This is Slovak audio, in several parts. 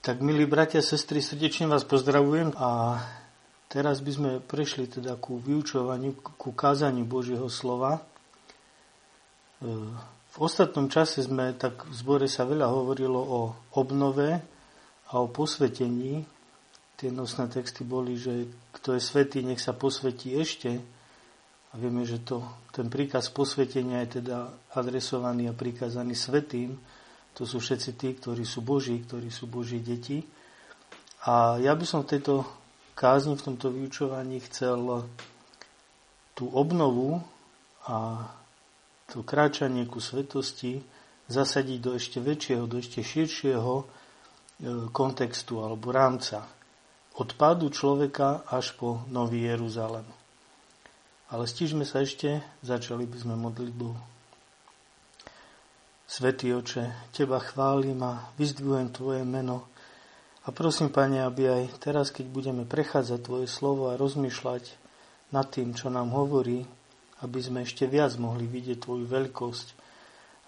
Tak milí bratia sestry, srdečne vás pozdravujem a teraz by sme prešli teda ku vyučovaniu, ku kázaniu Božieho slova. E, v ostatnom čase sme, tak v zbore sa veľa hovorilo o obnove a o posvetení. Tie nosné texty boli, že kto je svetý, nech sa posvetí ešte. A vieme, že to, ten príkaz posvetenia je teda adresovaný a prikázaný svetým, to sú všetci tí, ktorí sú Boží, ktorí sú Boží deti. A ja by som v tejto kázni, v tomto vyučovaní chcel tú obnovu a to kráčanie ku svetosti zasadiť do ešte väčšieho, do ešte širšieho e, kontextu alebo rámca. Od pádu človeka až po Nový Jeruzalem. Ale stížme sa ešte, začali by sme modlitbou. Svetý oče, Teba chválim a vyzdvihujem Tvoje meno. A prosím, Pane, aby aj teraz, keď budeme prechádzať Tvoje slovo a rozmýšľať nad tým, čo nám hovorí, aby sme ešte viac mohli vidieť Tvoju veľkosť,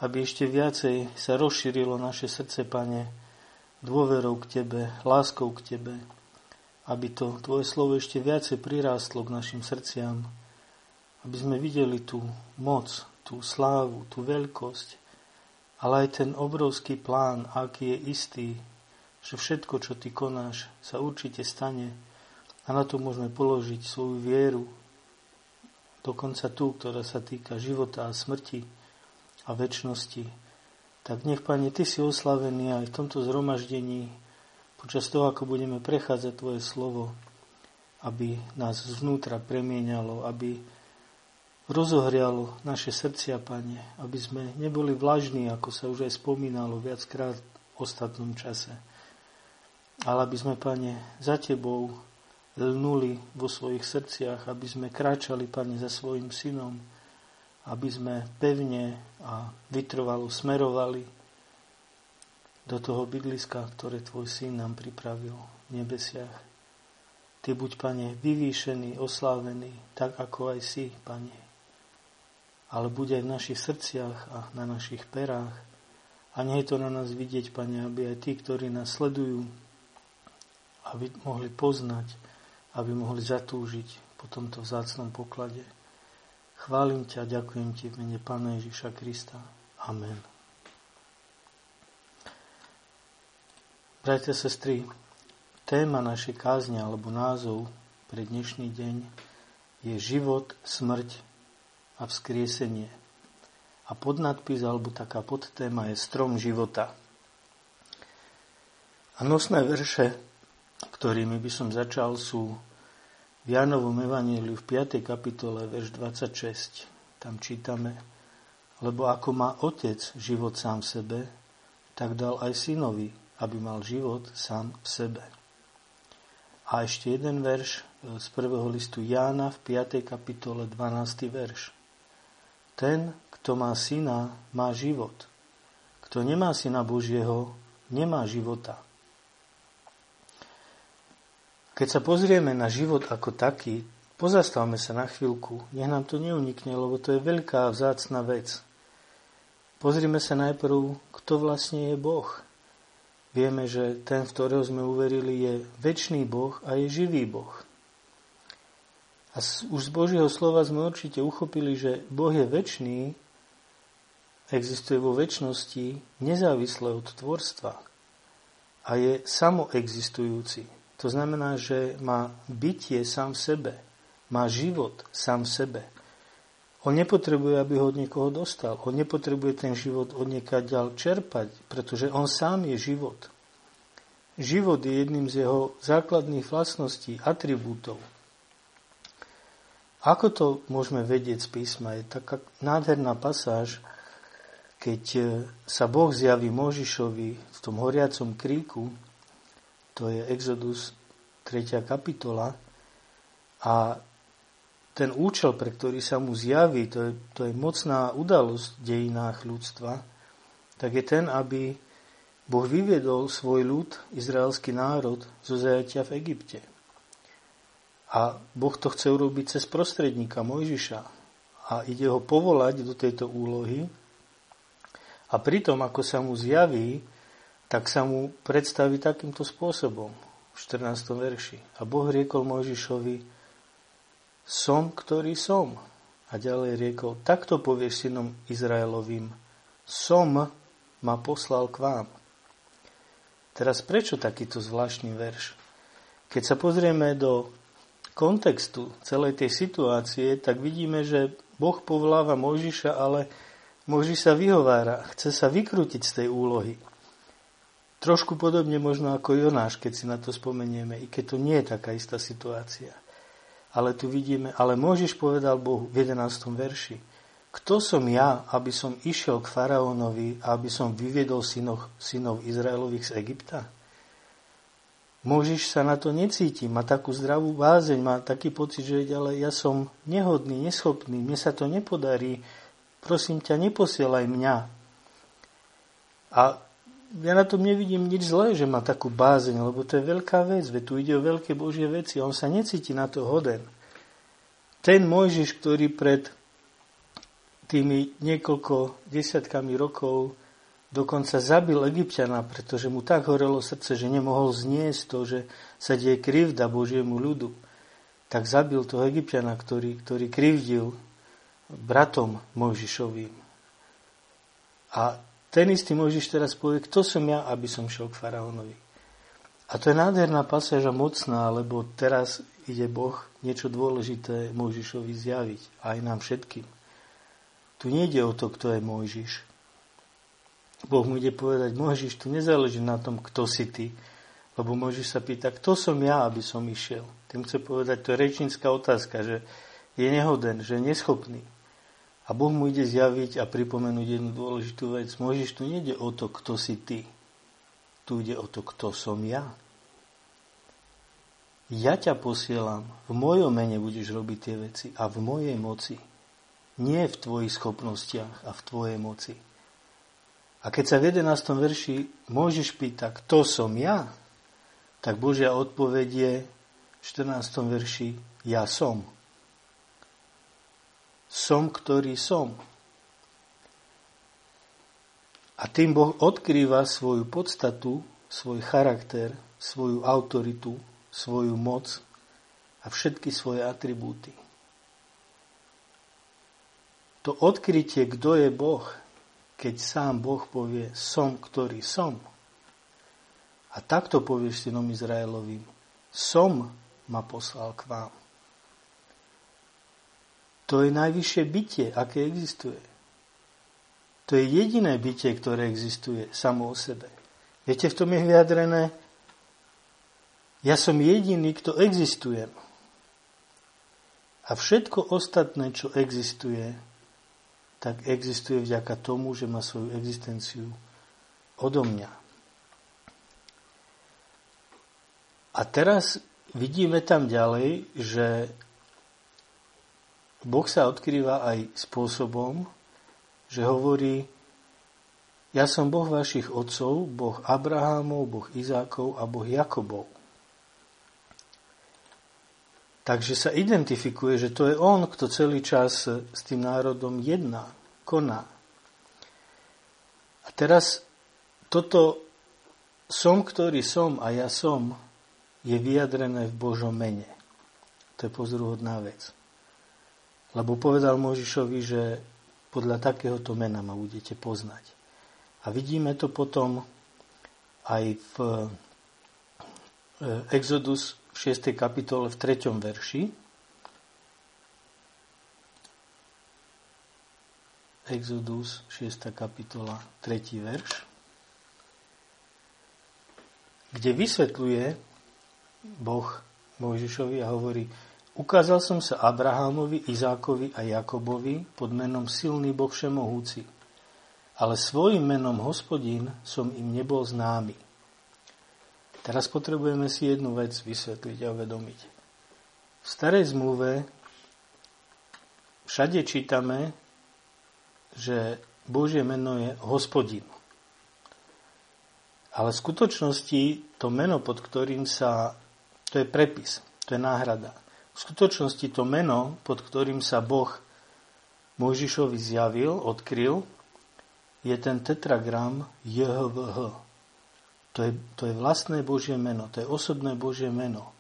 aby ešte viacej sa rozšírilo naše srdce, Pane, dôverou k Tebe, láskou k Tebe, aby to Tvoje slovo ešte viacej prirástlo k našim srdciam, aby sme videli tú moc, tú slávu, tú veľkosť, ale aj ten obrovský plán, aký je istý, že všetko, čo ty konáš, sa určite stane a na to môžeme položiť svoju vieru, dokonca tú, ktorá sa týka života a smrti a väčšnosti. Tak nech, Pane, Ty si oslavený aj v tomto zhromaždení, počas toho, ako budeme prechádzať Tvoje slovo, aby nás zvnútra premieňalo, aby rozohrialo naše srdcia, Pane, aby sme neboli vlažní, ako sa už aj spomínalo viackrát v ostatnom čase. Ale aby sme, Pane, za Tebou lnuli vo svojich srdciach, aby sme kráčali, Pane, za svojim synom, aby sme pevne a vytrvalo smerovali do toho bydliska, ktoré Tvoj syn nám pripravil v nebesiach. Ty buď, Pane, vyvýšený, oslávený, tak ako aj si, Pane ale bude aj v našich srdciach a na našich perách. A nie je to na nás vidieť, Pane, aby aj tí, ktorí nás sledujú, aby mohli poznať, aby mohli zatúžiť po tomto vzácnom poklade. Chválim ťa, ďakujem ti v mene Pána Ježiša Krista. Amen. Bratia, sestry, téma našej kázne alebo názov pre dnešný deň je život, smrť a vzkriesenie. A podnadpis alebo taká podtéma je Strom života. A nosné verše, ktorými by som začal, sú v Jánovom evaníliu v 5. kapitole, verš 26. Tam čítame, lebo ako má otec život sám v sebe, tak dal aj synovi, aby mal život sám v sebe. A ešte jeden verš z prvého listu Jána v 5. kapitole 12. verš. Ten, kto má syna, má život. Kto nemá syna Božieho, nemá života. Keď sa pozrieme na život ako taký, pozastavme sa na chvíľku, nech nám to neunikne, lebo to je veľká vzácna vec. Pozrime sa najprv, kto vlastne je Boh. Vieme, že ten, v ktorého sme uverili, je väčší Boh a je živý Boh. A už z Božieho slova sme určite uchopili, že Boh je väčší, existuje vo väčšnosti, nezávisle od tvorstva a je samoexistujúci. To znamená, že má bytie sám v sebe, má život sám v sebe. On nepotrebuje, aby ho od niekoho dostal. On nepotrebuje ten život od niekaď ďal čerpať, pretože on sám je život. Život je jedným z jeho základných vlastností, atribútov. Ako to môžeme vedieť z písma? Je taká nádherná pasáž, keď e, sa Boh zjaví Možišovi v tom horiacom kríku, to je Exodus 3. kapitola, a ten účel, pre ktorý sa mu zjaví, to je, to je mocná udalosť v dejinách ľudstva, tak je ten, aby Boh vyviedol svoj ľud, izraelský národ, zo zajatia v Egypte. A Boh to chce urobiť cez prostredníka Mojžiša. A ide ho povolať do tejto úlohy. A pritom, ako sa mu zjaví, tak sa mu predstaví takýmto spôsobom v 14. verši. A Boh riekol Mojžišovi, som, ktorý som. A ďalej riekol, takto povieš synom Izraelovým, som ma poslal k vám. Teraz prečo takýto zvláštny verš? Keď sa pozrieme do kontextu celej tej situácie, tak vidíme, že Boh povoláva Mojžiša, ale Mojžiš sa vyhovára, chce sa vykrútiť z tej úlohy. Trošku podobne možno ako Jonáš, keď si na to spomenieme, i keď to nie je taká istá situácia. Ale tu vidíme, ale Mojžiš povedal Bohu v 11. verši, kto som ja, aby som išiel k faraónovi a aby som vyviedol synov, synov Izraelových z Egypta? Mojžiš sa na to necíti, má takú zdravú bázeň, má taký pocit, že ale ja som nehodný, neschopný, mne sa to nepodarí, prosím ťa, neposielaj mňa. A ja na tom nevidím nič zlé, že má takú bázeň, lebo to je veľká vec, veď tu ide o veľké Božie veci, on sa necíti na to hoden. Ten Mojžiš, ktorý pred tými niekoľko desiatkami rokov dokonca zabil Egyptiana, pretože mu tak horelo srdce, že nemohol zniesť to, že sa deje krivda Božiemu ľudu, tak zabil toho Egyptiana, ktorý, ktorý krivdil bratom Mojžišovým. A ten istý Mojžiš teraz povie, kto som ja, aby som šiel k faraónovi. A to je nádherná pasáža mocná, lebo teraz ide Boh niečo dôležité Mojžišovi zjaviť, aj nám všetkým. Tu nejde o to, kto je Mojžiš. Boh mu ide povedať, Mojžiš, tu nezáleží na tom, kto si ty, lebo Mojžiš sa pýta, kto som ja, aby som išiel. Tým chce povedať, to je rečnícka otázka, že je nehoden, že je neschopný. A Boh mu ide zjaviť a pripomenúť jednu dôležitú vec. Môžeš tu nejde o to, kto si ty. Tu ide o to, kto som ja. Ja ťa posielam. V mojom mene budeš robiť tie veci a v mojej moci. Nie v tvojich schopnostiach a v tvojej moci. A keď sa v 11. verši môžeš pýtať, kto som ja, tak Božia odpoveď je v 14. verši, ja som som, ktorý som. A tým Boh odkrýva svoju podstatu, svoj charakter, svoju autoritu, svoju moc a všetky svoje atribúty. To odkrytie, kto je Boh, keď sám Boh povie, som, ktorý som. A takto povieš synom Izraelovým, som ma poslal k vám. To je najvyššie bytie, aké existuje. To je jediné bytie, ktoré existuje samo o sebe. Viete, v tom je vyjadrené, ja som jediný, kto existujem. A všetko ostatné, čo existuje, tak existuje vďaka tomu, že má svoju existenciu odo mňa. A teraz vidíme tam ďalej, že Boh sa odkrýva aj spôsobom, že hovorí, ja som Boh vašich otcov, Boh Abrahámov, Boh Izákov a Boh Jakobov. Takže sa identifikuje, že to je on, kto celý čas s tým národom jedná, koná. A teraz toto som, ktorý som a ja som, je vyjadrené v Božom mene. To je pozoruhodná vec. Lebo povedal Možišovi, že podľa takéhoto mena ma budete poznať. A vidíme to potom aj v e, Exodus v 6. kapitole v 3. verši. Exodus 6. kapitola 3. verš, kde vysvetľuje Boh Mojžišovi a hovorí, Ukázal som sa Abrahámovi, Izákovi a Jakobovi pod menom silný Boh Všemohúci, ale svojim menom hospodín som im nebol známy. Teraz potrebujeme si jednu vec vysvetliť a uvedomiť. V starej zmluve všade čítame, že Božie meno je hospodín. Ale v skutočnosti to meno, pod ktorým sa, to je prepis, to je náhrada. V skutočnosti to meno, pod ktorým sa Boh Mojžišovi zjavil, odkryl, je ten tetragram JHVH. To je, to je vlastné Božie meno, to je osobné Božie meno.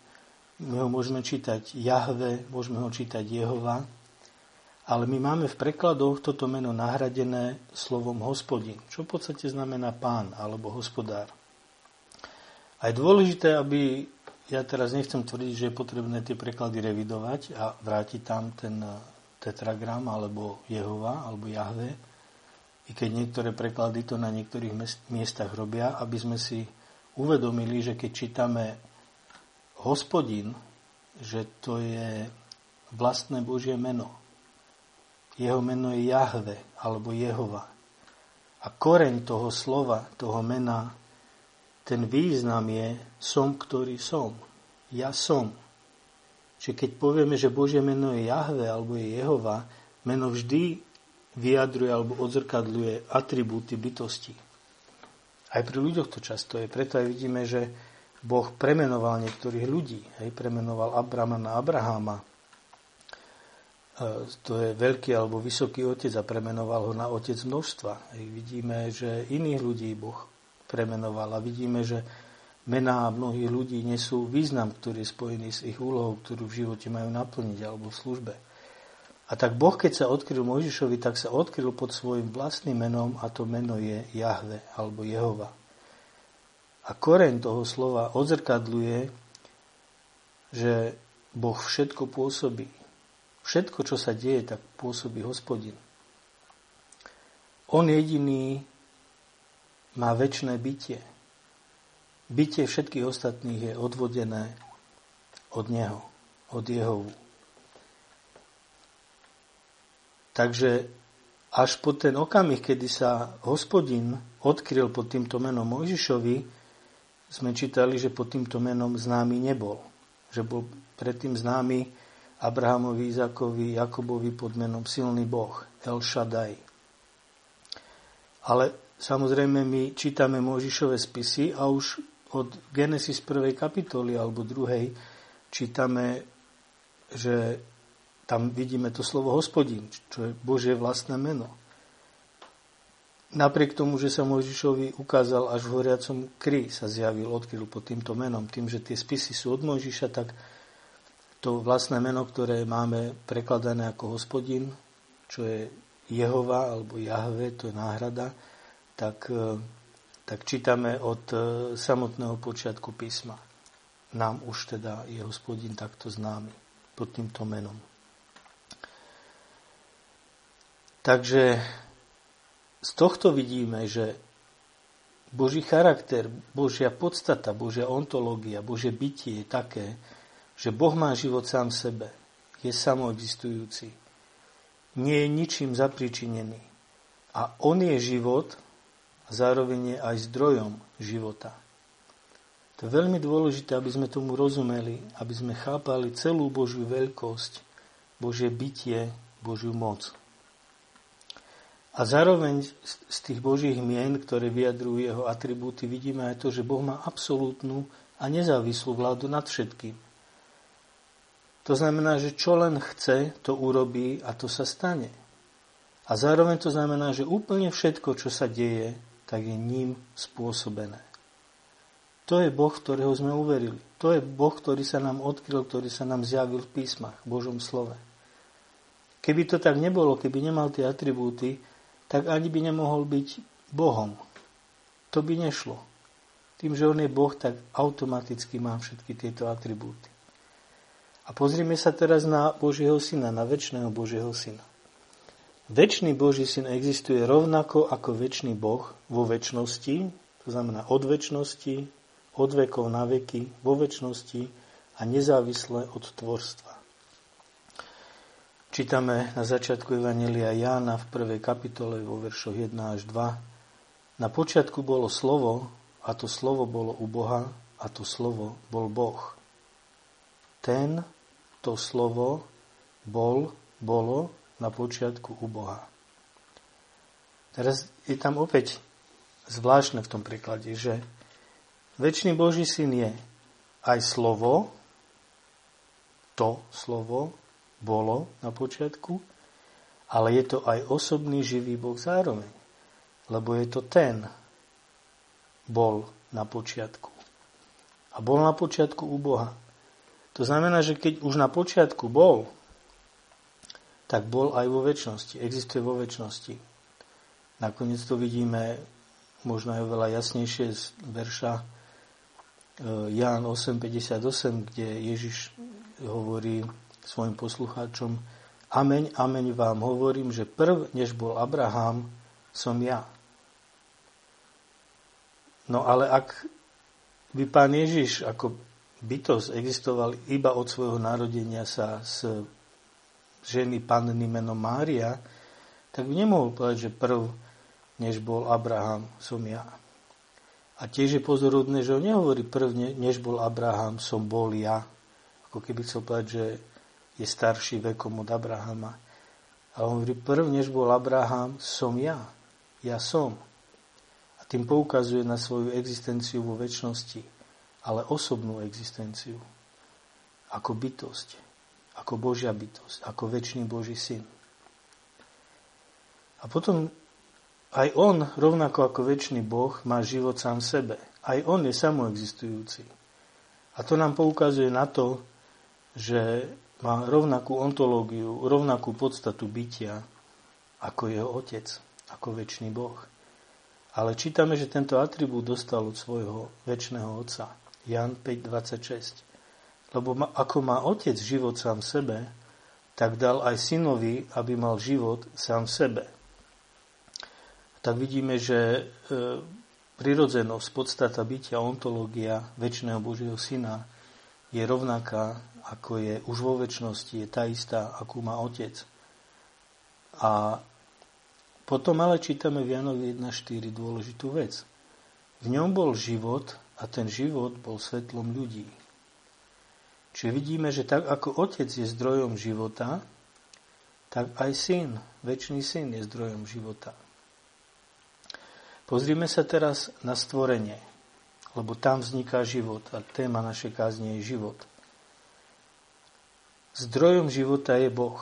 My ho môžeme čítať Jahve, môžeme ho čítať Jehova, ale my máme v prekladoch toto meno nahradené slovom hospodin, čo v podstate znamená pán alebo hospodár. A je dôležité, aby, ja teraz nechcem tvrdiť, že je potrebné tie preklady revidovať a vrátiť tam ten tetragram alebo Jehova alebo Jahve, i keď niektoré preklady to na niektorých miestach robia, aby sme si uvedomili, že keď čítame hospodin, že to je vlastné Božie meno. Jeho meno je Jahve alebo Jehova. A koreň toho slova, toho mena, ten význam je som, ktorý som. Ja som. Čiže keď povieme, že Božie meno je Jahve alebo je Jehova, meno vždy vyjadruje alebo odzrkadľuje atribúty bytosti. Aj pri ľuďoch to často je. Preto aj vidíme, že Boh premenoval niektorých ľudí. Hej, premenoval Abrama na Abraháma. E, to je veľký alebo vysoký otec a premenoval ho na otec množstva. Hej, vidíme, že iných ľudí Boh premenoval a vidíme, že mená mnohých ľudí nesú význam, ktorý je spojený s ich úlohou, ktorú v živote majú naplniť alebo v službe. A tak Boh, keď sa odkryl Mojžišovi, tak sa odkryl pod svojim vlastným menom a to meno je Jahve alebo Jehova. A koreň toho slova odzrkadluje, že Boh všetko pôsobí. Všetko, čo sa deje, tak pôsobí hospodin. On jediný má väčšie bytie. Bytie všetkých ostatných je odvodené od Neho, od Jehovu. Takže až po ten okamih, kedy sa hospodin odkryl pod týmto menom Mojžišovi, sme čítali, že pod týmto menom známy nebol. Že bol predtým známy Abrahamovi, Izakovi, Jakobovi pod menom Silný Boh, El Shaddai. Ale samozrejme my čítame Mojžišové spisy a už od Genesis 1. kapitoly alebo 2. čítame, že tam vidíme to slovo hospodín, čo je Božie vlastné meno. Napriek tomu, že sa Mojžišovi ukázal až v horiacom kry, sa zjavil, odkryl pod týmto menom. Tým, že tie spisy sú od Mojžiša, tak to vlastné meno, ktoré máme prekladané ako hospodin, čo je Jehova alebo Jahve, to je náhrada, tak, e, tak čítame od e, samotného počiatku písma. Nám už teda je hospodin takto známy pod týmto menom. Takže z tohto vidíme, že Boží charakter, Božia podstata, Božia ontológia, Božie bytie je také, že Boh má život sám sebe, je samoexistujúci, nie je ničím zapričinený. A On je život a zároveň je aj zdrojom života. To je veľmi dôležité, aby sme tomu rozumeli, aby sme chápali celú Božiu veľkosť, Božie bytie, Božiu moc. A zároveň z tých Božích mien, ktoré vyjadrujú jeho atribúty, vidíme aj to, že Boh má absolútnu a nezávislú vládu nad všetkým. To znamená, že čo len chce, to urobí a to sa stane. A zároveň to znamená, že úplne všetko, čo sa deje, tak je ním spôsobené. To je Boh, ktorého sme uverili. To je Boh, ktorý sa nám odkryl, ktorý sa nám zjavil v písmach, v Božom slove. Keby to tak nebolo, keby nemal tie atribúty, tak ani by nemohol byť Bohom. To by nešlo. Tým, že on je Boh, tak automaticky má všetky tieto atribúty. A pozrime sa teraz na Božieho syna, na väčšného Božieho syna. Večný Boží syn existuje rovnako ako väčší Boh vo väčšnosti, to znamená od väčšnosti, od vekov na veky, vo väčšnosti a nezávisle od tvorstva. Čítame na začiatku Evangelia Jána v prvej kapitole vo veršoch 1 až 2. Na počiatku bolo slovo a to slovo bolo u Boha a to slovo bol Boh. Ten, to slovo bol, bolo na počiatku u Boha. Teraz je tam opäť zvláštne v tom preklade, že väčší Boží syn je aj slovo, to slovo, bolo na počiatku, ale je to aj osobný živý Boh zároveň. Lebo je to ten, bol na počiatku. A bol na počiatku u Boha. To znamená, že keď už na počiatku bol, tak bol aj vo väčšnosti. Existuje vo väčšnosti. Nakoniec to vidíme možno aj oveľa jasnejšie z verša e, Ján 8.58, kde Ježiš hovorí svojim poslucháčom Ameň, ameň vám hovorím, že prv, než bol Abraham, som ja. No ale ak by pán Ježiš ako bytosť existoval iba od svojho narodenia sa z ženy panny menom Mária, tak by nemohol povedať, že prv, než bol Abraham, som ja. A tiež je pozorodné, že on nehovorí prv, než bol Abraham, som bol ja. Ako keby chcel povedať, že je starší vekom od Abrahama. A on hovorí, prv než bol Abraham, som ja. Ja som. A tým poukazuje na svoju existenciu vo väčšnosti, ale osobnú existenciu. Ako bytosť. Ako Božia bytosť. Ako väčší Boží syn. A potom aj on, rovnako ako väčší Boh, má život sám sebe. Aj on je samoexistujúci. A to nám poukazuje na to, že má rovnakú ontológiu, rovnakú podstatu bytia ako jeho otec, ako väčší Boh. Ale čítame, že tento atribút dostal od svojho väčšného otca. Jan 5.26. Lebo ako má otec život sám sebe, tak dal aj synovi, aby mal život sám sebe. Tak vidíme, že e, prirodzenosť, podstata bytia, ontológia väčšného Božieho syna je rovnaká ako je už vo väčšnosti, je tá istá, akú má Otec. A potom ale čítame v Janovi 1.4 dôležitú vec. V ňom bol život a ten život bol svetlom ľudí. Čiže vidíme, že tak ako Otec je zdrojom života, tak aj Syn, väčší Syn je zdrojom života. Pozrime sa teraz na stvorenie, lebo tam vzniká život a téma našej kázne je život. Zdrojom života je Boh.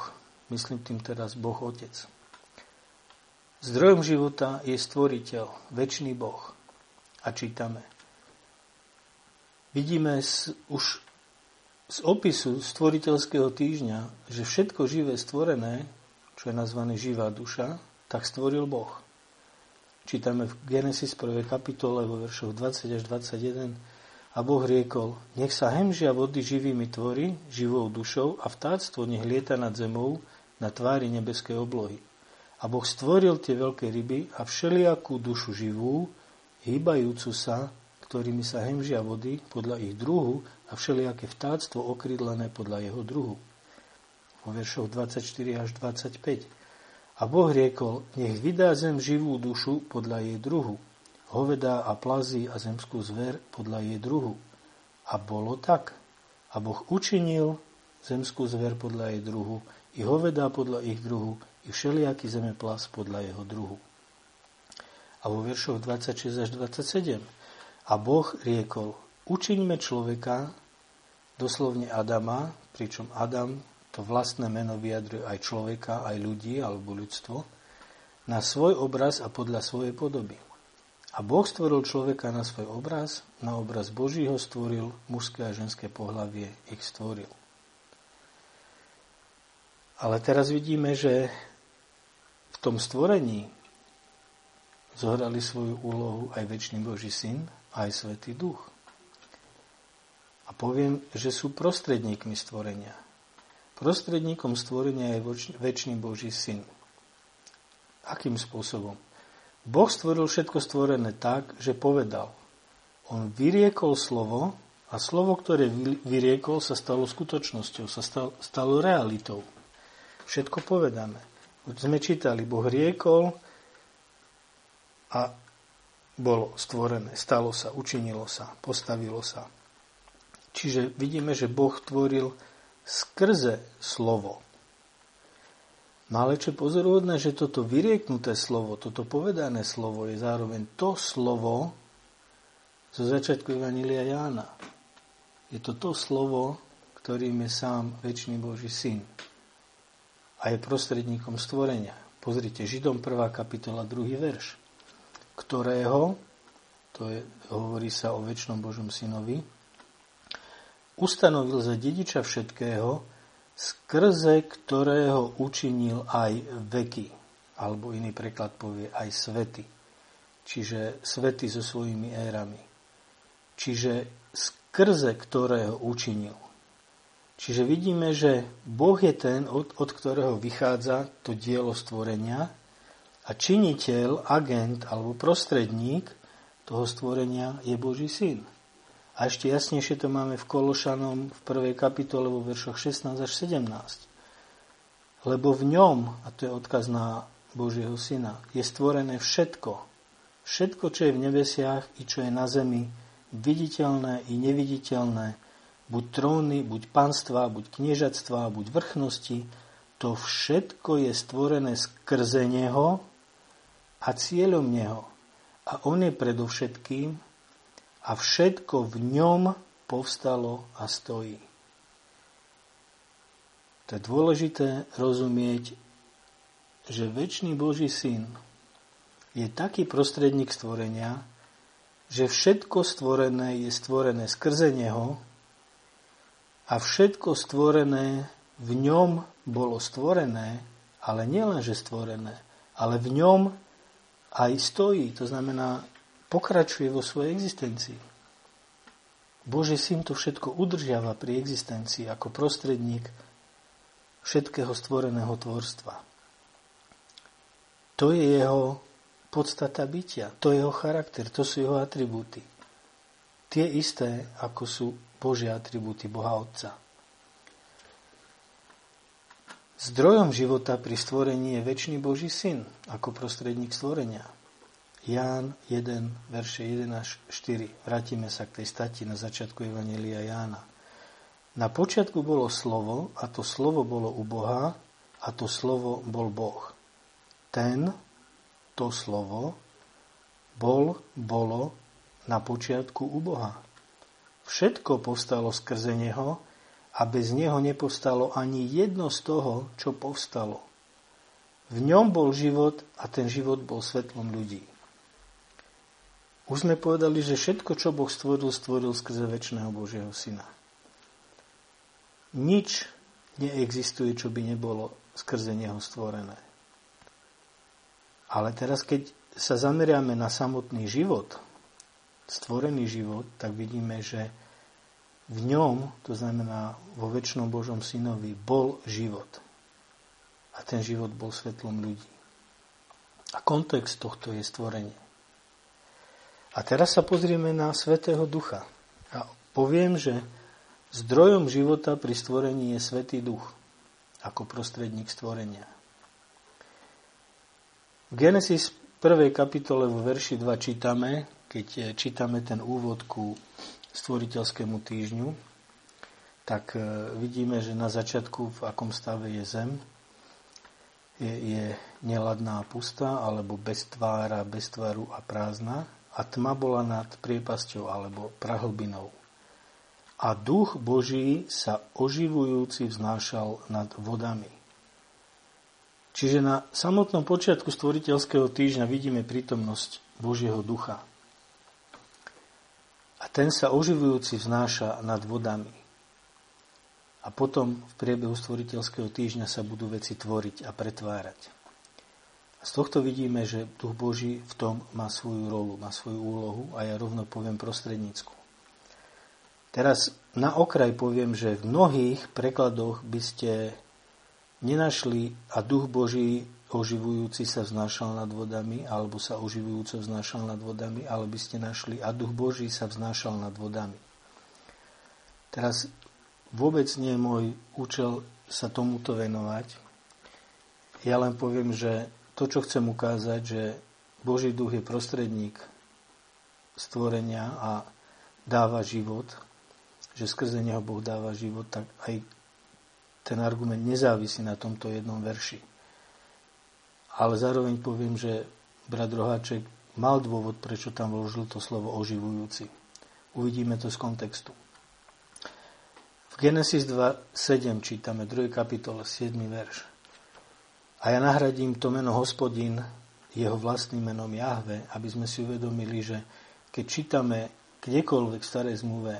Myslím tým teraz Boh Otec. Zdrojom života je stvoriteľ, väčší Boh. A čítame. Vidíme už z opisu stvoriteľského týždňa, že všetko živé stvorené, čo je nazvané živá duša, tak stvoril Boh. Čítame v Genesis 1. kapitole vo veršoch 20 až 21 a Boh riekol, nech sa hemžia vody živými tvory, živou dušou a vtáctvo nech lieta nad zemou na tvári nebeskej oblohy. A Boh stvoril tie veľké ryby a všelijakú dušu živú, hýbajúcu sa, ktorými sa hemžia vody podľa ich druhu a všelijaké vtáctvo okrydlené podľa jeho druhu. Vo veršoch 24 až 25. A Boh riekol, nech vydá zem živú dušu podľa jej druhu hovedá a plazy a zemskú zver podľa jej druhu. A bolo tak. A Boh učinil zemskú zver podľa jej druhu, i hovedá podľa ich druhu, i všelijaký zemeplas podľa jeho druhu. A vo veršoch 26 až 27. A Boh riekol, učiňme človeka, doslovne Adama, pričom Adam to vlastné meno vyjadruje aj človeka, aj ľudí alebo ľudstvo, na svoj obraz a podľa svojej podoby. A Boh stvoril človeka na svoj obraz, na obraz Boží ho stvoril, mužské a ženské pohlavie ich stvoril. Ale teraz vidíme, že v tom stvorení zohrali svoju úlohu aj väčší Boží syn, aj Svetý duch. A poviem, že sú prostredníkmi stvorenia. Prostredníkom stvorenia je väčší Boží syn. Akým spôsobom? Boh stvoril všetko stvorené tak, že povedal. On vyriekol slovo a slovo, ktoré vyriekol, sa stalo skutočnosťou, sa stalo realitou. Všetko povedané. Sme čítali, Boh riekol a bolo stvorené, stalo sa, učinilo sa, postavilo sa. Čiže vidíme, že Boh tvoril skrze slovo. No ale čo pozoruhodné, že toto vyrieknuté slovo, toto povedané slovo je zároveň to slovo zo začiatku Evanília Jána. Je to to slovo, ktorým je sám väčší Boží syn. A je prostredníkom stvorenia. Pozrite, Židom 1. kapitola 2. verš, ktorého to je, hovorí sa o väčšnom Božom synovi, ustanovil za dediča všetkého, skrze ktorého učinil aj veky, alebo iný preklad povie aj svety, čiže svety so svojimi érami. Čiže skrze ktorého učinil. Čiže vidíme, že Boh je ten, od, od ktorého vychádza to dielo stvorenia a činiteľ, agent alebo prostredník toho stvorenia je Boží syn. A ešte jasnejšie to máme v Kološanom v prvej kapitole vo veršoch 16 až 17. Lebo v ňom, a to je odkaz na Božieho syna, je stvorené všetko. Všetko, čo je v nebesiach i čo je na zemi, viditeľné i neviditeľné, buď tróny, buď panstva, buď kniežatstva, buď vrchnosti, to všetko je stvorené skrze Neho a cieľom Neho. A On je predovšetkým a všetko v ňom povstalo a stojí. To je dôležité rozumieť, že väčší Boží syn je taký prostredník stvorenia, že všetko stvorené je stvorené skrze Neho a všetko stvorené v ňom bolo stvorené, ale nielen, že stvorené, ale v ňom aj stojí, to znamená, pokračuje vo svojej existencii. Boží syn to všetko udržiava pri existencii ako prostredník všetkého stvoreného tvorstva. To je jeho podstata bytia, to je jeho charakter, to sú jeho atribúty. Tie isté, ako sú Božie atribúty Boha Otca. Zdrojom života pri stvorení je väčší Boží syn ako prostredník stvorenia. Ján 1, verše 1 až 4. Vrátime sa k tej stati na začiatku Evangelia Jána. Na počiatku bolo slovo a to slovo bolo u Boha a to slovo bol Boh. Ten, to slovo, bol, bolo na počiatku u Boha. Všetko povstalo skrze Neho a bez Neho nepovstalo ani jedno z toho, čo povstalo. V ňom bol život a ten život bol svetlom ľudí. Už sme povedali, že všetko, čo Boh stvoril, stvoril skrze väčšného Božieho Syna. Nič neexistuje, čo by nebolo skrze Neho stvorené. Ale teraz, keď sa zameriame na samotný život, stvorený život, tak vidíme, že v ňom, to znamená vo väčšnom Božom synovi, bol život. A ten život bol svetlom ľudí. A kontext tohto je stvorenie. A teraz sa pozrieme na Svetého Ducha. A poviem, že zdrojom života pri stvorení je Svetý Duch ako prostredník stvorenia. V Genesis 1. kapitole vo verši 2 čítame, keď eh, čítame ten úvod ku stvoriteľskému týždňu, tak eh, vidíme, že na začiatku v akom stave je zem. Je, je neladná a pustá, alebo bez tvára, bez tvaru a prázdna. A tma bola nad priepasťou alebo prahlbinou. A duch Boží sa oživujúci vznášal nad vodami. Čiže na samotnom počiatku stvoriteľského týždňa vidíme prítomnosť Božieho ducha a ten sa oživujúci vznáša nad vodami. A potom v priebehu stvoriteľského týždňa sa budú veci tvoriť a pretvárať. Z tohto vidíme, že Duch Boží v tom má svoju rolu, má svoju úlohu a ja rovno poviem prostrednícku. Teraz na okraj poviem, že v mnohých prekladoch by ste nenašli a Duch Boží oživujúci sa vznášal nad vodami, alebo sa oživujúco vznášal nad vodami, ale by ste našli a duch Boží sa vznášal nad vodami. Teraz vôbec nie je môj účel sa tomuto venovať. Ja len poviem, že to, čo chcem ukázať, že Boží duch je prostredník stvorenia a dáva život, že skrze neho Boh dáva život, tak aj ten argument nezávisí na tomto jednom verši ale zároveň poviem, že brat Roháček mal dôvod, prečo tam vložil to slovo oživujúci. Uvidíme to z kontextu. V Genesis 2.7 čítame 2. kapitole 7. verš. A ja nahradím to meno hospodin jeho vlastným menom Jahve, aby sme si uvedomili, že keď čítame kdekoľvek v starej zmluve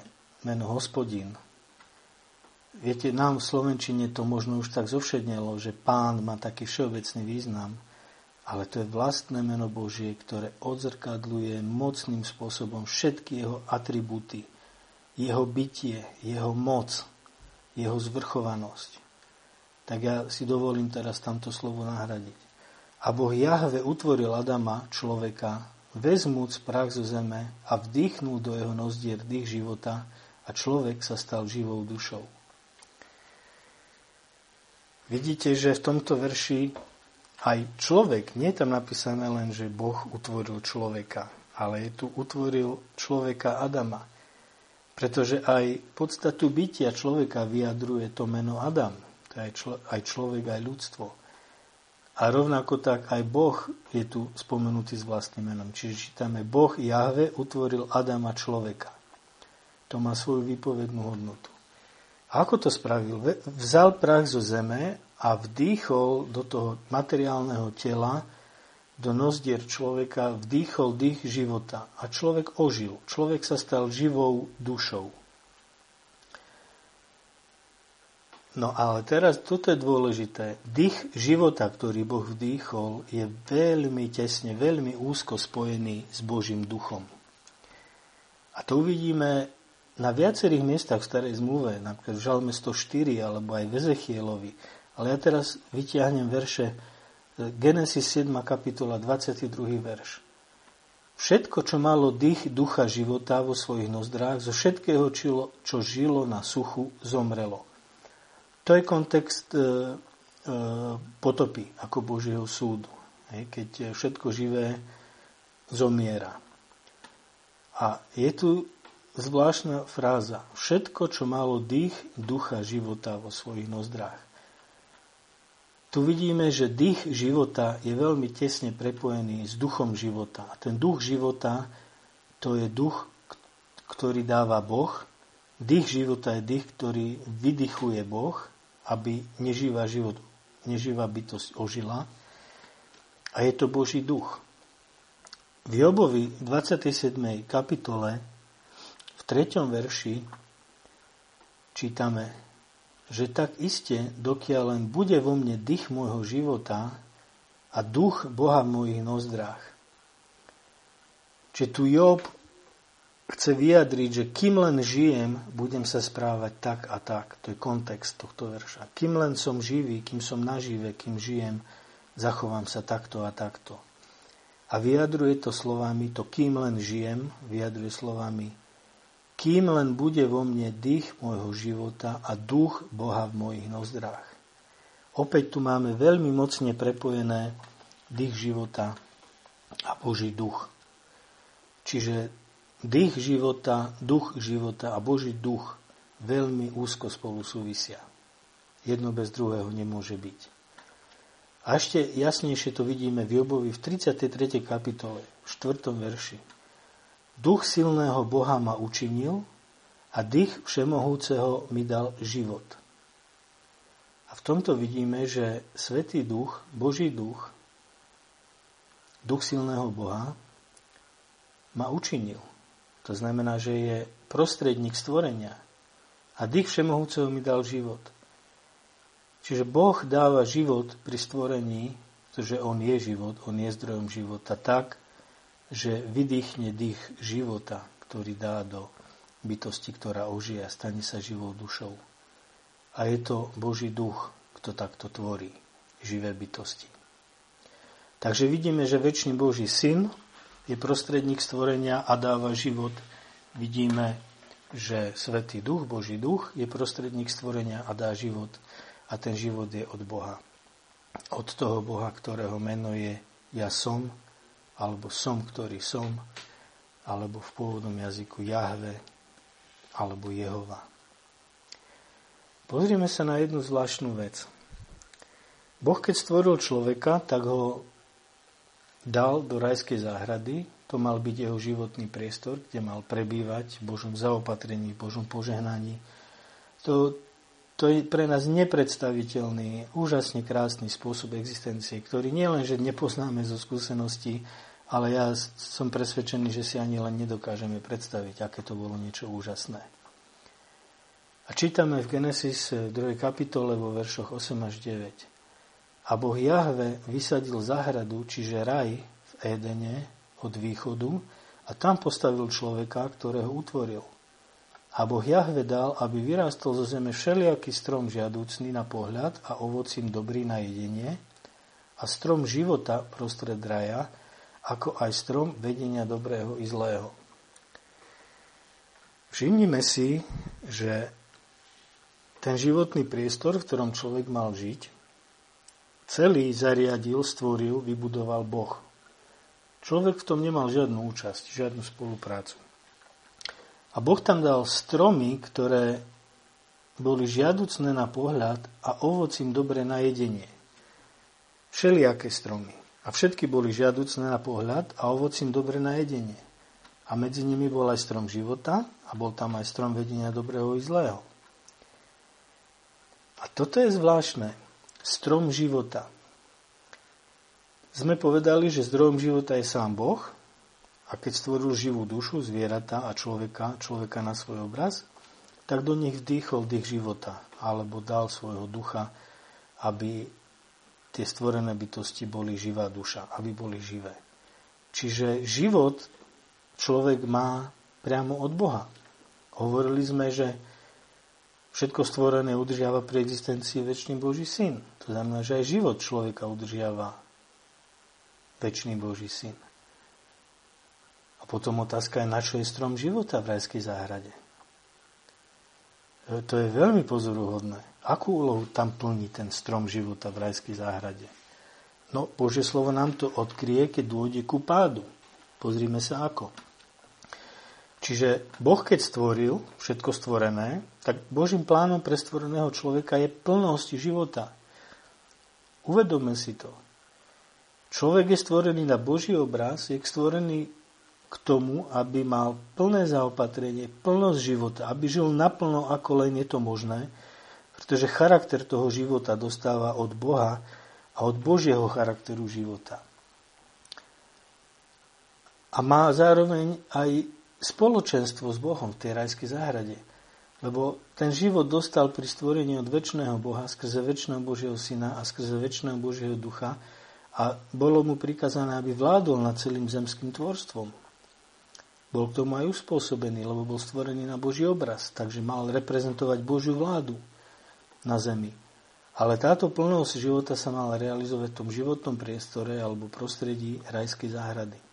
meno hospodin, viete, nám v Slovenčine to možno už tak zovšednelo, že pán má taký všeobecný význam, ale to je vlastné meno Božie, ktoré odzrkadluje mocným spôsobom všetky jeho atribúty, jeho bytie, jeho moc, jeho zvrchovanosť. Tak ja si dovolím teraz tamto slovo nahradiť. A Boh Jahve utvoril Adama, človeka, vezmúc prach zo zeme a vdýchnul do jeho nozdier dých života a človek sa stal živou dušou. Vidíte, že v tomto verši aj človek, nie je tam napísané len, že Boh utvoril človeka, ale je tu utvoril človeka Adama. Pretože aj podstatu bytia človeka vyjadruje to meno Adam. To je aj, člo, aj človek, aj ľudstvo. A rovnako tak aj Boh je tu spomenutý s vlastným menom. Čiže čítame, Boh Jahve utvoril Adama človeka. To má svoju výpovednú hodnotu. A ako to spravil? Vzal prach zo zeme a vdýchol do toho materiálneho tela, do nozdier človeka, vdýchol dých života. A človek ožil. Človek sa stal živou dušou. No ale teraz toto je dôležité. Dých života, ktorý Boh vdýchol, je veľmi tesne, veľmi úzko spojený s Božím duchom. A to uvidíme na viacerých miestach v starej zmluve, napríklad v Žalme 104 alebo aj v Ezechielovi, ale ja teraz vytiahnem verše e, Genesis 7. kapitola 22. verš. Všetko, čo malo dých ducha života vo svojich nozdrách, zo všetkého, čo žilo na suchu, zomrelo. To je kontext e, e, potopy ako Božieho súdu. Keď všetko živé zomiera. A je tu zvláštna fráza. Všetko, čo malo dých ducha života vo svojich nozdrách. Tu vidíme, že dých života je veľmi tesne prepojený s duchom života. A ten duch života, to je duch, ktorý dáva Boh. Dých života je dých, ktorý vydychuje Boh, aby neživá, život, neživá bytosť ožila. A je to Boží duch. V Jobovi 27. kapitole treťom verši čítame, že tak iste, dokiaľ len bude vo mne dých môjho života a duch Boha v mojich nozdrách. Čiže tu Job chce vyjadriť, že kým len žijem, budem sa správať tak a tak. To je kontext tohto verša. Kým len som živý, kým som nažive, kým žijem, zachovám sa takto a takto. A vyjadruje to slovami, to kým len žijem, vyjadruje slovami, kým len bude vo mne dých môjho života a duch Boha v mojich nozdrách. Opäť tu máme veľmi mocne prepojené dých života a Boží duch. Čiže dých života, duch života a Boží duch veľmi úzko spolu súvisia. Jedno bez druhého nemôže byť. A ešte jasnejšie to vidíme v Jobovi v 33. kapitole, v 4. verši. Duch silného Boha ma učinil a dých všemohúceho mi dal život. A v tomto vidíme, že Svetý Duch, Boží Duch, Duch silného Boha, ma učinil. To znamená, že je prostredník stvorenia. A dých všemohúceho mi dal život. Čiže Boh dáva život pri stvorení, pretože On je život, On je zdrojom života tak, že vydýchne dých života, ktorý dá do bytosti, ktorá ožije a stane sa živou dušou. A je to Boží duch, kto takto tvorí živé bytosti. Takže vidíme, že väčší Boží syn je prostredník stvorenia a dáva život. Vidíme, že Svetý duch, Boží duch, je prostredník stvorenia a dá život. A ten život je od Boha. Od toho Boha, ktorého meno je Ja som, alebo som, ktorý som, alebo v pôvodnom jazyku Jahve, alebo Jehova. Pozrieme sa na jednu zvláštnu vec. Boh, keď stvoril človeka, tak ho dal do rajskej záhrady, to mal byť jeho životný priestor, kde mal prebývať v Božom zaopatrení, v Božom požehnaní. To, to je pre nás nepredstaviteľný, úžasne krásny spôsob existencie, ktorý nielenže nepoznáme zo skúseností, ale ja som presvedčený, že si ani len nedokážeme predstaviť, aké to bolo niečo úžasné. A čítame v Genesis 2. kapitole vo veršoch 8 až 9. A Boh Jahve vysadil záhradu, čiže raj v Édene od východu a tam postavil človeka, ktorého utvoril. A Boh Jahve dal, aby vyrástol zo zeme všelijaký strom žiadúcný na pohľad a ovocím dobrý na jedenie a strom života prostred raja, ako aj strom vedenia dobrého i zlého. Všimnime si, že ten životný priestor, v ktorom človek mal žiť, celý zariadil, stvoril, vybudoval Boh. Človek v tom nemal žiadnu účasť, žiadnu spoluprácu. A Boh tam dal stromy, ktoré boli žiaducné na pohľad a ovocím dobre na jedenie. Všelijaké stromy. A všetky boli žiaducné na pohľad a ovocím dobre na jedenie. A medzi nimi bol aj strom života a bol tam aj strom vedenia dobrého i zlého. A toto je zvláštne. Strom života. Sme povedali, že zdrojom života je sám Boh a keď stvoril živú dušu, zvieratá a človeka, človeka na svoj obraz, tak do nich vdýchol dých života, alebo dal svojho ducha, aby tie stvorené bytosti boli živá duša, aby boli živé. Čiže život človek má priamo od Boha. Hovorili sme, že všetko stvorené udržiava pri existencii väčší Boží syn. To znamená, že aj život človeka udržiava väčší Boží syn potom otázka je, na čo je strom života v rajskej záhrade. E, to je veľmi pozoruhodné. Akú úlohu tam plní ten strom života v rajskej záhrade? No, Božie slovo nám to odkrie, keď dôjde ku pádu. Pozrime sa ako. Čiže Boh, keď stvoril všetko stvorené, tak Božím plánom pre stvoreného človeka je plnosť života. Uvedome si to. Človek je stvorený na Boží obraz, je stvorený k tomu, aby mal plné zaopatrenie, plnosť života, aby žil naplno, ako len je to možné, pretože charakter toho života dostáva od Boha a od Božieho charakteru života. A má zároveň aj spoločenstvo s Bohom v tej rajskej záhrade. Lebo ten život dostal pri stvorení od väčšného Boha skrze väčšného Božieho Syna a skrze väčšného Božieho Ducha a bolo mu prikazané, aby vládol nad celým zemským tvorstvom. Bol k tomu aj uspôsobený, lebo bol stvorený na Boží obraz, takže mal reprezentovať Božiu vládu na zemi. Ale táto plnosť života sa mala realizovať v tom životnom priestore alebo prostredí rajskej záhrady.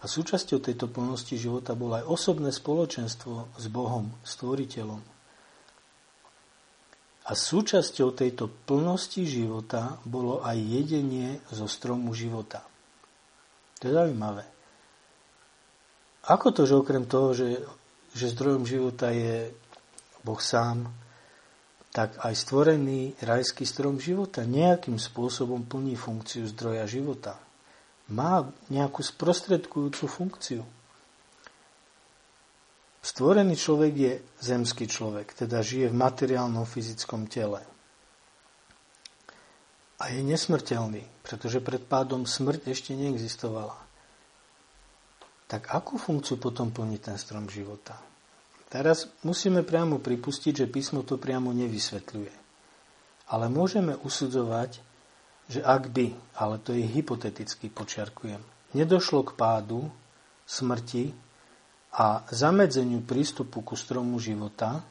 A súčasťou tejto plnosti života bolo aj osobné spoločenstvo s Bohom, stvoriteľom. A súčasťou tejto plnosti života bolo aj jedenie zo stromu života. To je zaujímavé. Ako to, že okrem toho, že, že zdrojom života je Boh sám, tak aj stvorený rajský strom života nejakým spôsobom plní funkciu zdroja života. Má nejakú sprostredkujúcu funkciu. Stvorený človek je zemský človek, teda žije v materiálnom fyzickom tele. A je nesmrteľný, pretože pred pádom smrť ešte neexistovala tak akú funkciu potom plní ten strom života? Teraz musíme priamo pripustiť, že písmo to priamo nevysvetľuje. Ale môžeme usudzovať, že ak by, ale to je hypoteticky, počiarkujem, nedošlo k pádu, smrti a zamedzeniu prístupu ku stromu života,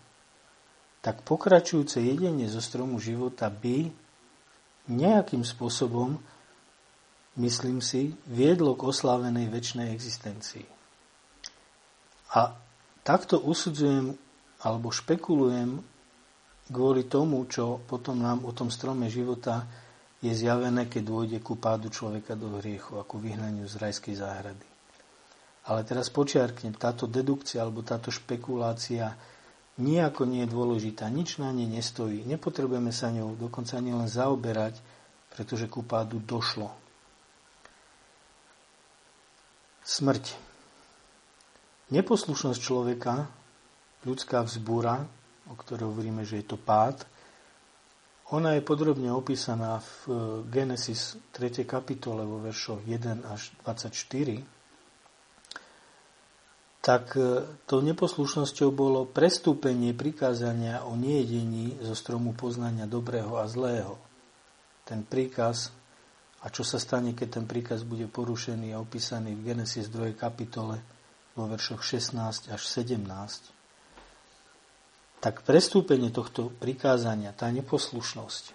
tak pokračujúce jedenie zo stromu života by nejakým spôsobom myslím si, viedlo k oslávenej väčšnej existencii. A takto usudzujem alebo špekulujem kvôli tomu, čo potom nám o tom strome života je zjavené, keď dôjde ku pádu človeka do hriechu, ako vyhnaniu z rajskej záhrady. Ale teraz počiarknem, táto dedukcia alebo táto špekulácia nejako nie je dôležitá, nič na nej nestojí, nepotrebujeme sa ňou dokonca ani len zaoberať, pretože ku pádu došlo. Smrť. Neposlušnosť človeka, ľudská vzbúra, o ktorej hovoríme, že je to pád, Ona je podrobne opísaná v e, Genesis 3. kapitole vo veršoch 1 až 24. Tak e, tou neposlušnosťou bolo prestúpenie prikázania o nejedení zo stromu poznania dobrého a zlého. Ten príkaz a čo sa stane, keď ten príkaz bude porušený a opísaný v Genesis 2. kapitole vo veršoch 16 až 17 tak prestúpenie tohto prikázania, tá neposlušnosť,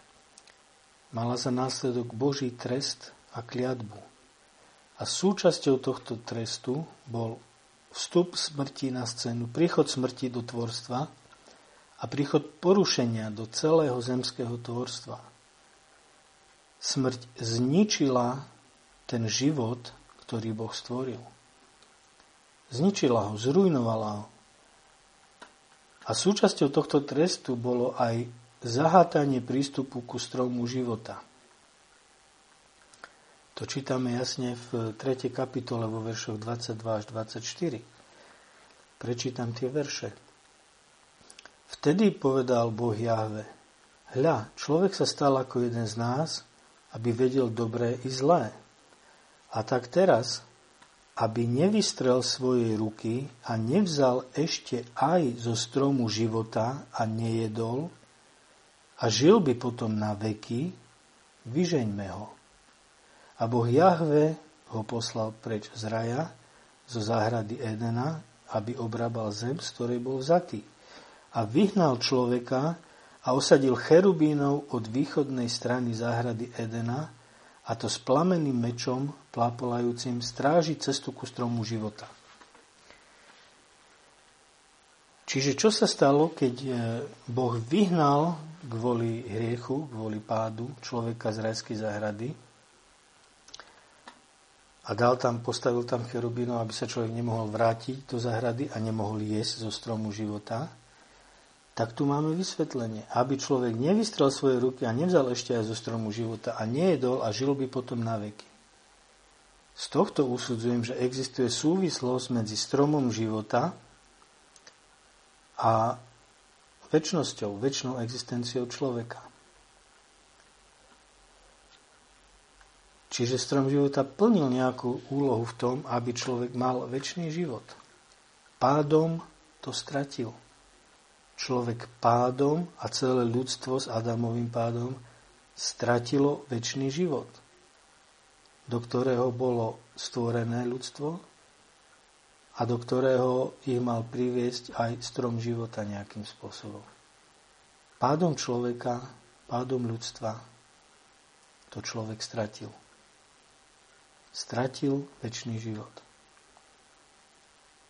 mala za následok Boží trest a kliatbu. A súčasťou tohto trestu bol vstup smrti na scénu, príchod smrti do tvorstva a príchod porušenia do celého zemského tvorstva. Smrť zničila ten život, ktorý Boh stvoril. Zničila ho, zrujnovala ho, a súčasťou tohto trestu bolo aj zahátanie prístupu ku stromu života. To čítame jasne v 3. kapitole vo veršoch 22 až 24. Prečítam tie verše. Vtedy povedal Boh Jahve, hľa, človek sa stal ako jeden z nás, aby vedel dobré i zlé. A tak teraz, aby nevystrel svojej ruky a nevzal ešte aj zo stromu života a nejedol a žil by potom na veky, vyžeňme ho. A Boh Jahve ho poslal preč z raja, zo záhrady Edena, aby obrabal zem, z ktorej bol vzatý. A vyhnal človeka a osadil cherubínov od východnej strany záhrady Edena, a to s plameným mečom plápolajúcim stráži cestu ku stromu života. Čiže čo sa stalo, keď e, Boh vyhnal kvôli hriechu, kvôli pádu človeka z rajskej záhrady a dal tam, postavil tam cherubínov, aby sa človek nemohol vrátiť do záhrady a nemohol jesť zo stromu života, tak tu máme vysvetlenie. Aby človek nevystrel svoje ruky a nevzal ešte aj zo stromu života a nejedol a žil by potom na veky. Z tohto usudzujem, že existuje súvislosť medzi stromom života a väčšnosťou, väčšnou existenciou človeka. Čiže strom života plnil nejakú úlohu v tom, aby človek mal väčší život. Pádom to stratil človek pádom a celé ľudstvo s Adamovým pádom stratilo väčší život, do ktorého bolo stvorené ľudstvo a do ktorého ich mal priviesť aj strom života nejakým spôsobom. Pádom človeka, pádom ľudstva to človek stratil. Stratil väčší život.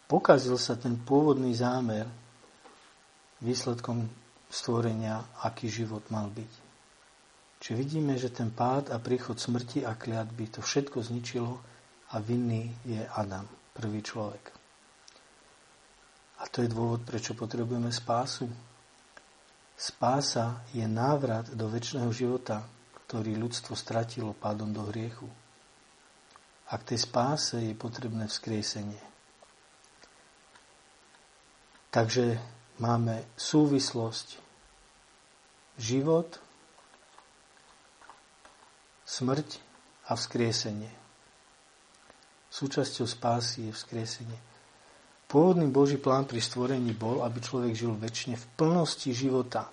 Pokazil sa ten pôvodný zámer, výsledkom stvorenia, aký život mal byť. Čiže vidíme, že ten pád a príchod smrti a kliatby to všetko zničilo a vinný je Adam, prvý človek. A to je dôvod, prečo potrebujeme spásu. Spása je návrat do väčšného života, ktorý ľudstvo stratilo pádom do hriechu. A k tej spáse je potrebné vzkriesenie. Takže máme súvislosť život, smrť a vzkriesenie. Súčasťou spásy je vzkriesenie. Pôvodný Boží plán pri stvorení bol, aby človek žil väčšine v plnosti života,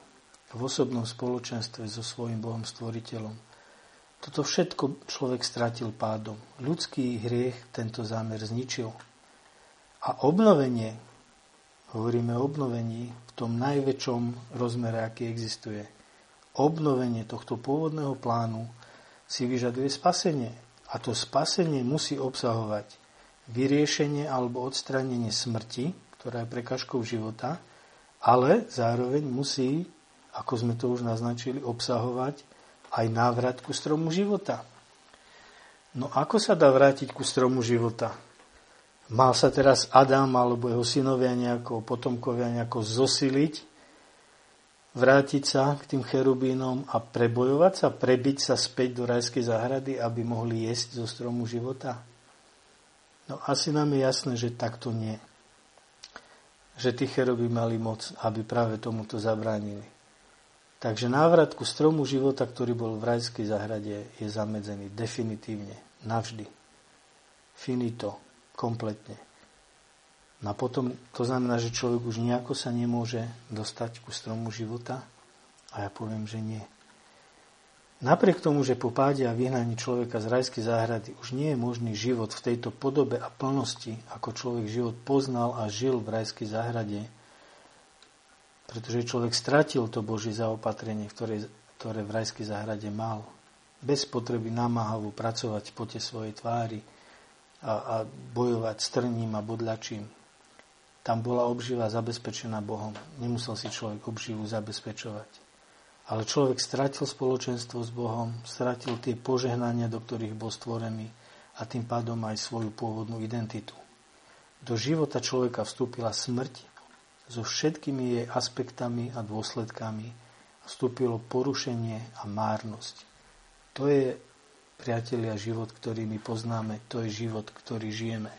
v osobnom spoločenstve so svojím Bohom stvoriteľom. Toto všetko človek stratil pádom. Ľudský hriech tento zámer zničil. A obnovenie Hovoríme o obnovení v tom najväčšom rozmere, aký existuje. Obnovenie tohto pôvodného plánu si vyžaduje spasenie. A to spasenie musí obsahovať vyriešenie alebo odstranenie smrti, ktorá je prekažkou života, ale zároveň musí, ako sme to už naznačili, obsahovať aj návrat ku stromu života. No ako sa dá vrátiť ku stromu života? Mal sa teraz Adam alebo jeho synovia nejako, potomkovia nejako zosiliť, vrátiť sa k tým cherubínom a prebojovať sa, prebiť sa späť do rajskej záhrady, aby mohli jesť zo stromu života? No asi nám je jasné, že takto nie. Že tí cheruby mali moc, aby práve tomuto zabránili. Takže návrat ku stromu života, ktorý bol v rajskej zahrade, je zamedzený definitívne, navždy. Finito, kompletne. No a potom to znamená, že človek už nejako sa nemôže dostať ku stromu života? A ja poviem, že nie. Napriek tomu, že po páde a vyhnaní človeka z rajskej záhrady už nie je možný život v tejto podobe a plnosti, ako človek život poznal a žil v rajskej záhrade, pretože človek stratil to Božie zaopatrenie, ktoré, ktoré v rajskej záhrade mal, bez potreby namáhavu pracovať po tie svojej tvári a, a bojovať s trním a bodľačím. Tam bola obživa zabezpečená Bohom. Nemusel si človek obživu zabezpečovať. Ale človek stratil spoločenstvo s Bohom, stratil tie požehnania, do ktorých bol stvorený a tým pádom aj svoju pôvodnú identitu. Do života človeka vstúpila smrť so všetkými jej aspektami a dôsledkami vstúpilo porušenie a márnosť. To je, priatelia, život, ktorý my poznáme, to je život, ktorý žijeme.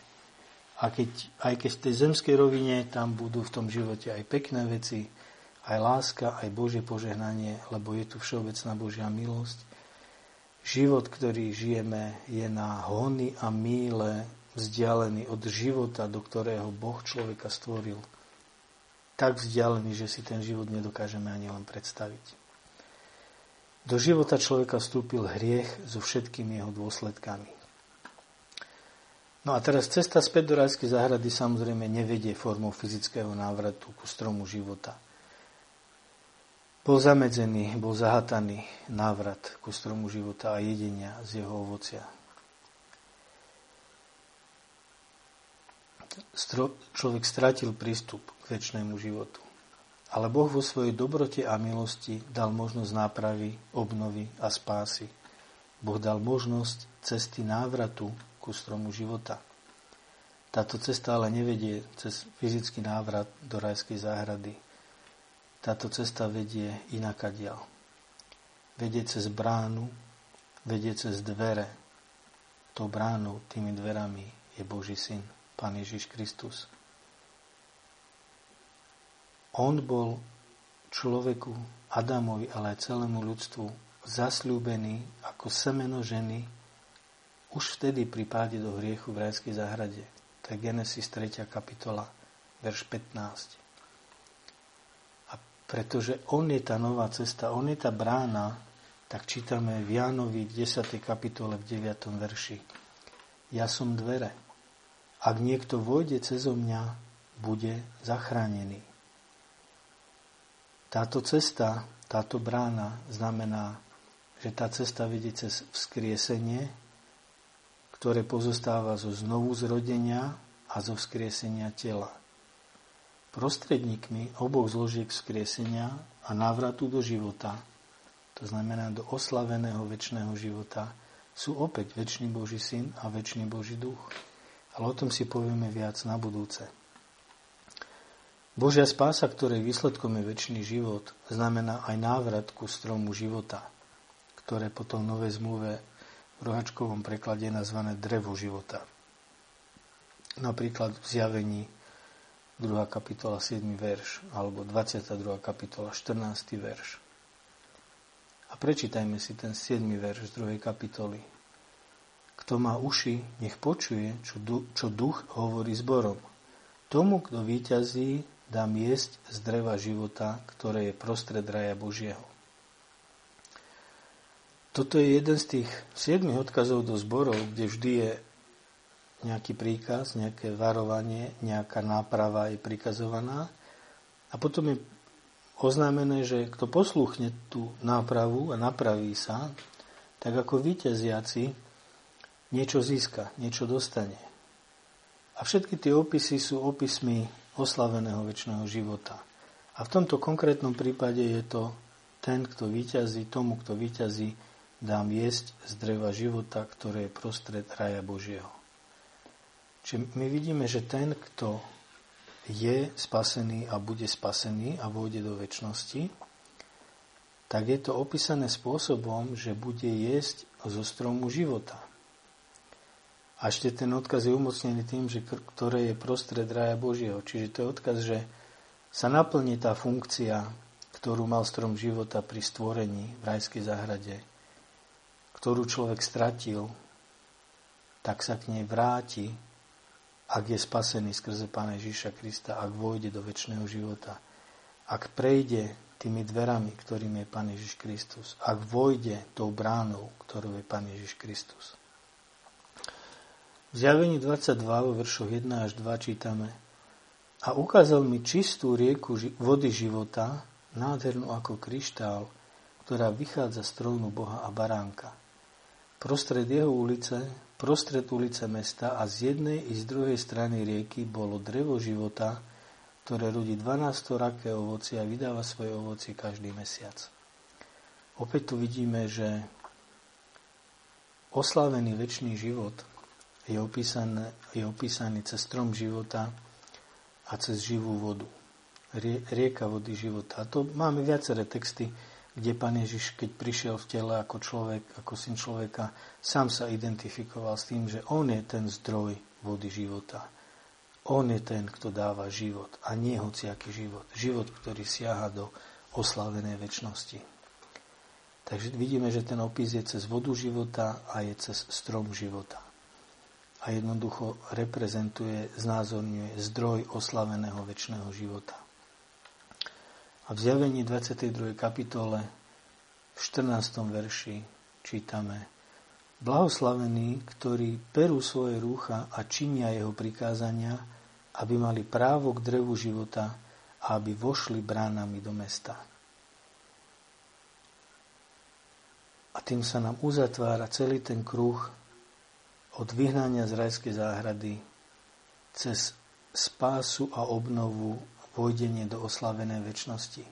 A keď, aj keď v tej zemskej rovine tam budú v tom živote aj pekné veci, aj láska, aj Božie požehnanie, lebo je tu všeobecná Božia milosť. Život, ktorý žijeme, je na hony a míle vzdialený od života, do ktorého Boh človeka stvoril. Tak vzdialený, že si ten život nedokážeme ani len predstaviť. Do života človeka vstúpil hriech so všetkými jeho dôsledkami. No a teraz cesta späť do rajskej záhrady samozrejme nevedie formou fyzického návratu ku stromu života – bol zamedzený, bol zahataný návrat ku stromu života a jedenia z jeho ovocia. Stro, človek stratil prístup k väčšnému životu. Ale Boh vo svojej dobrote a milosti dal možnosť nápravy, obnovy a spásy. Boh dal možnosť cesty návratu ku stromu života. Táto cesta ale nevedie cez fyzický návrat do rajskej záhrady, táto cesta vedie inakadiaľ. Vedie cez bránu, vedie cez dvere. Tou bránou, tými dverami je Boží syn, Pán Ježiš Kristus. On bol človeku, Adamovi, ale aj celému ľudstvu zasľúbený ako semeno ženy už vtedy pri páde do hriechu v rajskej záhrade. To je Genesis 3. kapitola, verš 15 pretože on je tá nová cesta, on je tá brána, tak čítame v Jánovi v 10. kapitole v 9. verši. Ja som dvere. Ak niekto vojde cez mňa, bude zachránený. Táto cesta, táto brána znamená, že tá cesta vedie cez vzkriesenie, ktoré pozostáva zo znovu zrodenia a zo vzkriesenia tela. Prostredníkmi oboch zložiek vzkriesenia a návratu do života, to znamená do oslaveného väčšného života, sú opäť väčší Boží syn a väčší Boží duch. Ale o tom si povieme viac na budúce. Božia spása, ktorej výsledkom je väčší život, znamená aj návrat ku stromu života, ktoré potom Novej zmluve v rohačkovom preklade je nazvané drevo života. Napríklad v zjavení 2. kapitola 7. verš alebo 22. kapitola 14. verš. A prečítajme si ten 7. verš z 2. kapitoly. Kto má uši, nech počuje, čo, čo duch hovorí zborom. Tomu, kto vyťazí, dám jesť z dreva života, ktoré je prostred raja Božieho. Toto je jeden z tých siedmých odkazov do zborov, kde vždy je nejaký príkaz, nejaké varovanie, nejaká náprava je prikazovaná a potom je oznámené, že kto posluchne tú nápravu a napraví sa, tak ako víťaziaci niečo získa, niečo dostane. A všetky tie opisy sú opismi oslaveného väčšného života. A v tomto konkrétnom prípade je to ten, kto vyťazí, tomu, kto vyťazí, dám jesť z dreva života, ktoré je prostred raja Božieho. Čiže my vidíme, že ten, kto je spasený a bude spasený a vôjde do väčšnosti, tak je to opísané spôsobom, že bude jesť zo stromu života. A ešte ten odkaz je umocnený tým, že ktoré je prostred raja Božieho. Čiže to je odkaz, že sa naplní tá funkcia, ktorú mal strom života pri stvorení v rajskej záhrade, ktorú človek stratil, tak sa k nej vráti, ak je spasený skrze Pána Ježíša Krista, ak vojde do väčšného života, ak prejde tými dverami, ktorým je Pán Ježiš Kristus, ak vojde tou bránou, ktorou je Pán Ježiš Kristus. V zjavení 22 vo veršoch 1 až 2 čítame A ukázal mi čistú rieku vody života, nádhernú ako kryštál, ktorá vychádza z trónu Boha a baránka. Prostred jeho ulice, prostred ulice mesta a z jednej i z druhej strany rieky bolo drevo života, ktoré rodí 12 raké ovoci a vydáva svoje ovoci každý mesiac. Opäť tu vidíme, že oslávený väčší život je opísaný, je opísaný cez strom života a cez živú vodu. Rie, rieka vody života. A to máme viaceré texty, kde Pán Ježiš, keď prišiel v tele ako človek, ako syn človeka, sám sa identifikoval s tým, že on je ten zdroj vody života. On je ten, kto dáva život a nie hociaký život. Život, ktorý siaha do oslavenej väčšnosti. Takže vidíme, že ten opis je cez vodu života a je cez strom života a jednoducho reprezentuje, znázorňuje zdroj oslaveného väčšného života. A v zjavení 22. kapitole v 14. verši čítame Blahoslavení, ktorí perú svoje rúcha a činia jeho prikázania, aby mali právo k drevu života a aby vošli bránami do mesta. A tým sa nám uzatvára celý ten kruh od vyhnania z rajskej záhrady cez spásu a obnovu vojdenie do oslavenej väčšnosti.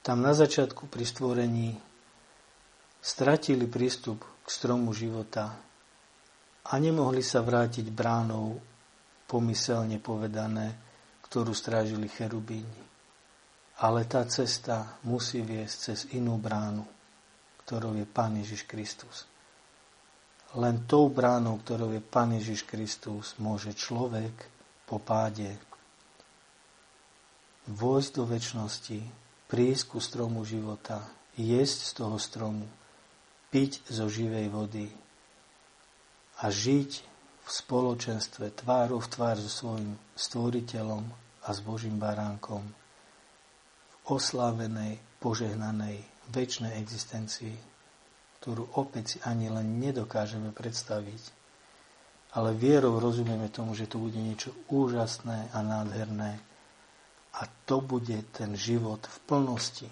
Tam na začiatku pri stvorení stratili prístup k stromu života a nemohli sa vrátiť bránou, pomyselne povedané, ktorú strážili cherubíni. Ale tá cesta musí viesť cez inú bránu, ktorou je Pán Ježiš Kristus. Len tou bránou, ktorou je Pán Ježiš Kristus, môže človek po páde vojsť do väčšnosti, prísť ku stromu života, jesť z toho stromu, piť zo živej vody a žiť v spoločenstve tvárov v tvár so svojim stvoriteľom a s Božím baránkom v oslávenej, požehnanej, väčšnej existencii ktorú opäť si ani len nedokážeme predstaviť. Ale vierou rozumieme tomu, že to bude niečo úžasné a nádherné. A to bude ten život v plnosti,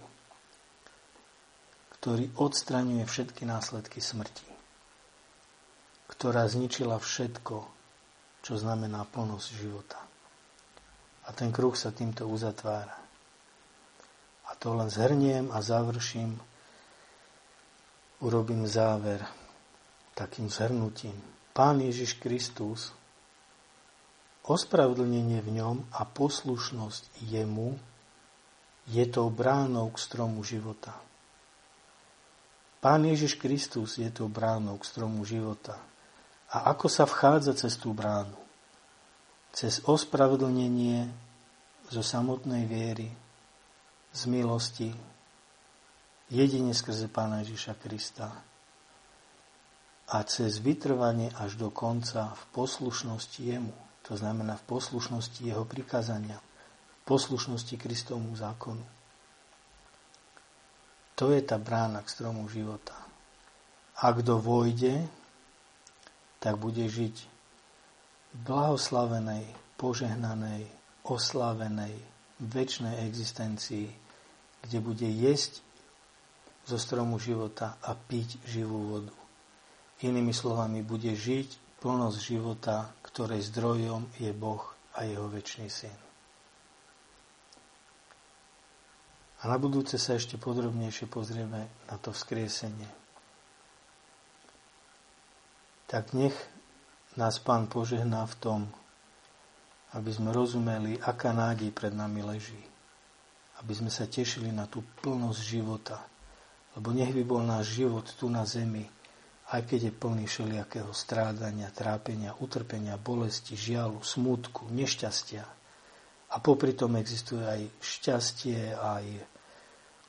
ktorý odstraňuje všetky následky smrti, ktorá zničila všetko, čo znamená plnosť života. A ten kruh sa týmto uzatvára. A to len zhrniem a završím urobím záver takým zhrnutím. Pán Ježiš Kristus, ospravedlnenie v ňom a poslušnosť jemu je tou bránou k stromu života. Pán Ježiš Kristus je tou bránou k stromu života. A ako sa vchádza cez tú bránu? Cez ospravedlnenie zo samotnej viery, z milosti, jedine skrze Pána Ježiša Krista a cez vytrvanie až do konca v poslušnosti Jemu, to znamená v poslušnosti Jeho prikázania, v poslušnosti Kristovmu zákonu. To je tá brána k stromu života. A kto vojde, tak bude žiť v blahoslavenej, požehnanej, oslavenej, väčšnej existencii, kde bude jesť zo stromu života a piť živú vodu. Inými slovami, bude žiť plnosť života, ktorej zdrojom je Boh a jeho väčší syn. A na budúce sa ešte podrobnejšie pozrieme na to vzkriesenie. Tak nech nás Pán požehná v tom, aby sme rozumeli, aká nádej pred nami leží. Aby sme sa tešili na tú plnosť života, lebo nech by bol náš život tu na zemi, aj keď je plný všelijakého strádania, trápenia, utrpenia, bolesti, žialu, smutku, nešťastia. A popri tom existuje aj šťastie, aj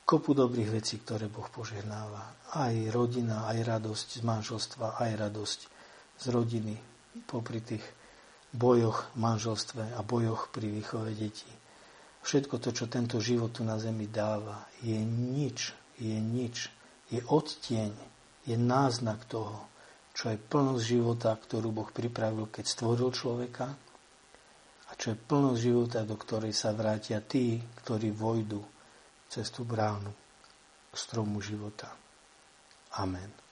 kopu dobrých vecí, ktoré Boh požehnáva. Aj rodina, aj radosť z manželstva, aj radosť z rodiny popri tých bojoch v manželstve a bojoch pri výchove detí. Všetko to, čo tento život tu na zemi dáva, je nič, je nič, je odtieň, je náznak toho, čo je plnosť života, ktorú Boh pripravil, keď stvoril človeka a čo je plnosť života, do ktorej sa vrátia tí, ktorí vojdu cez tú bránu stromu života. Amen.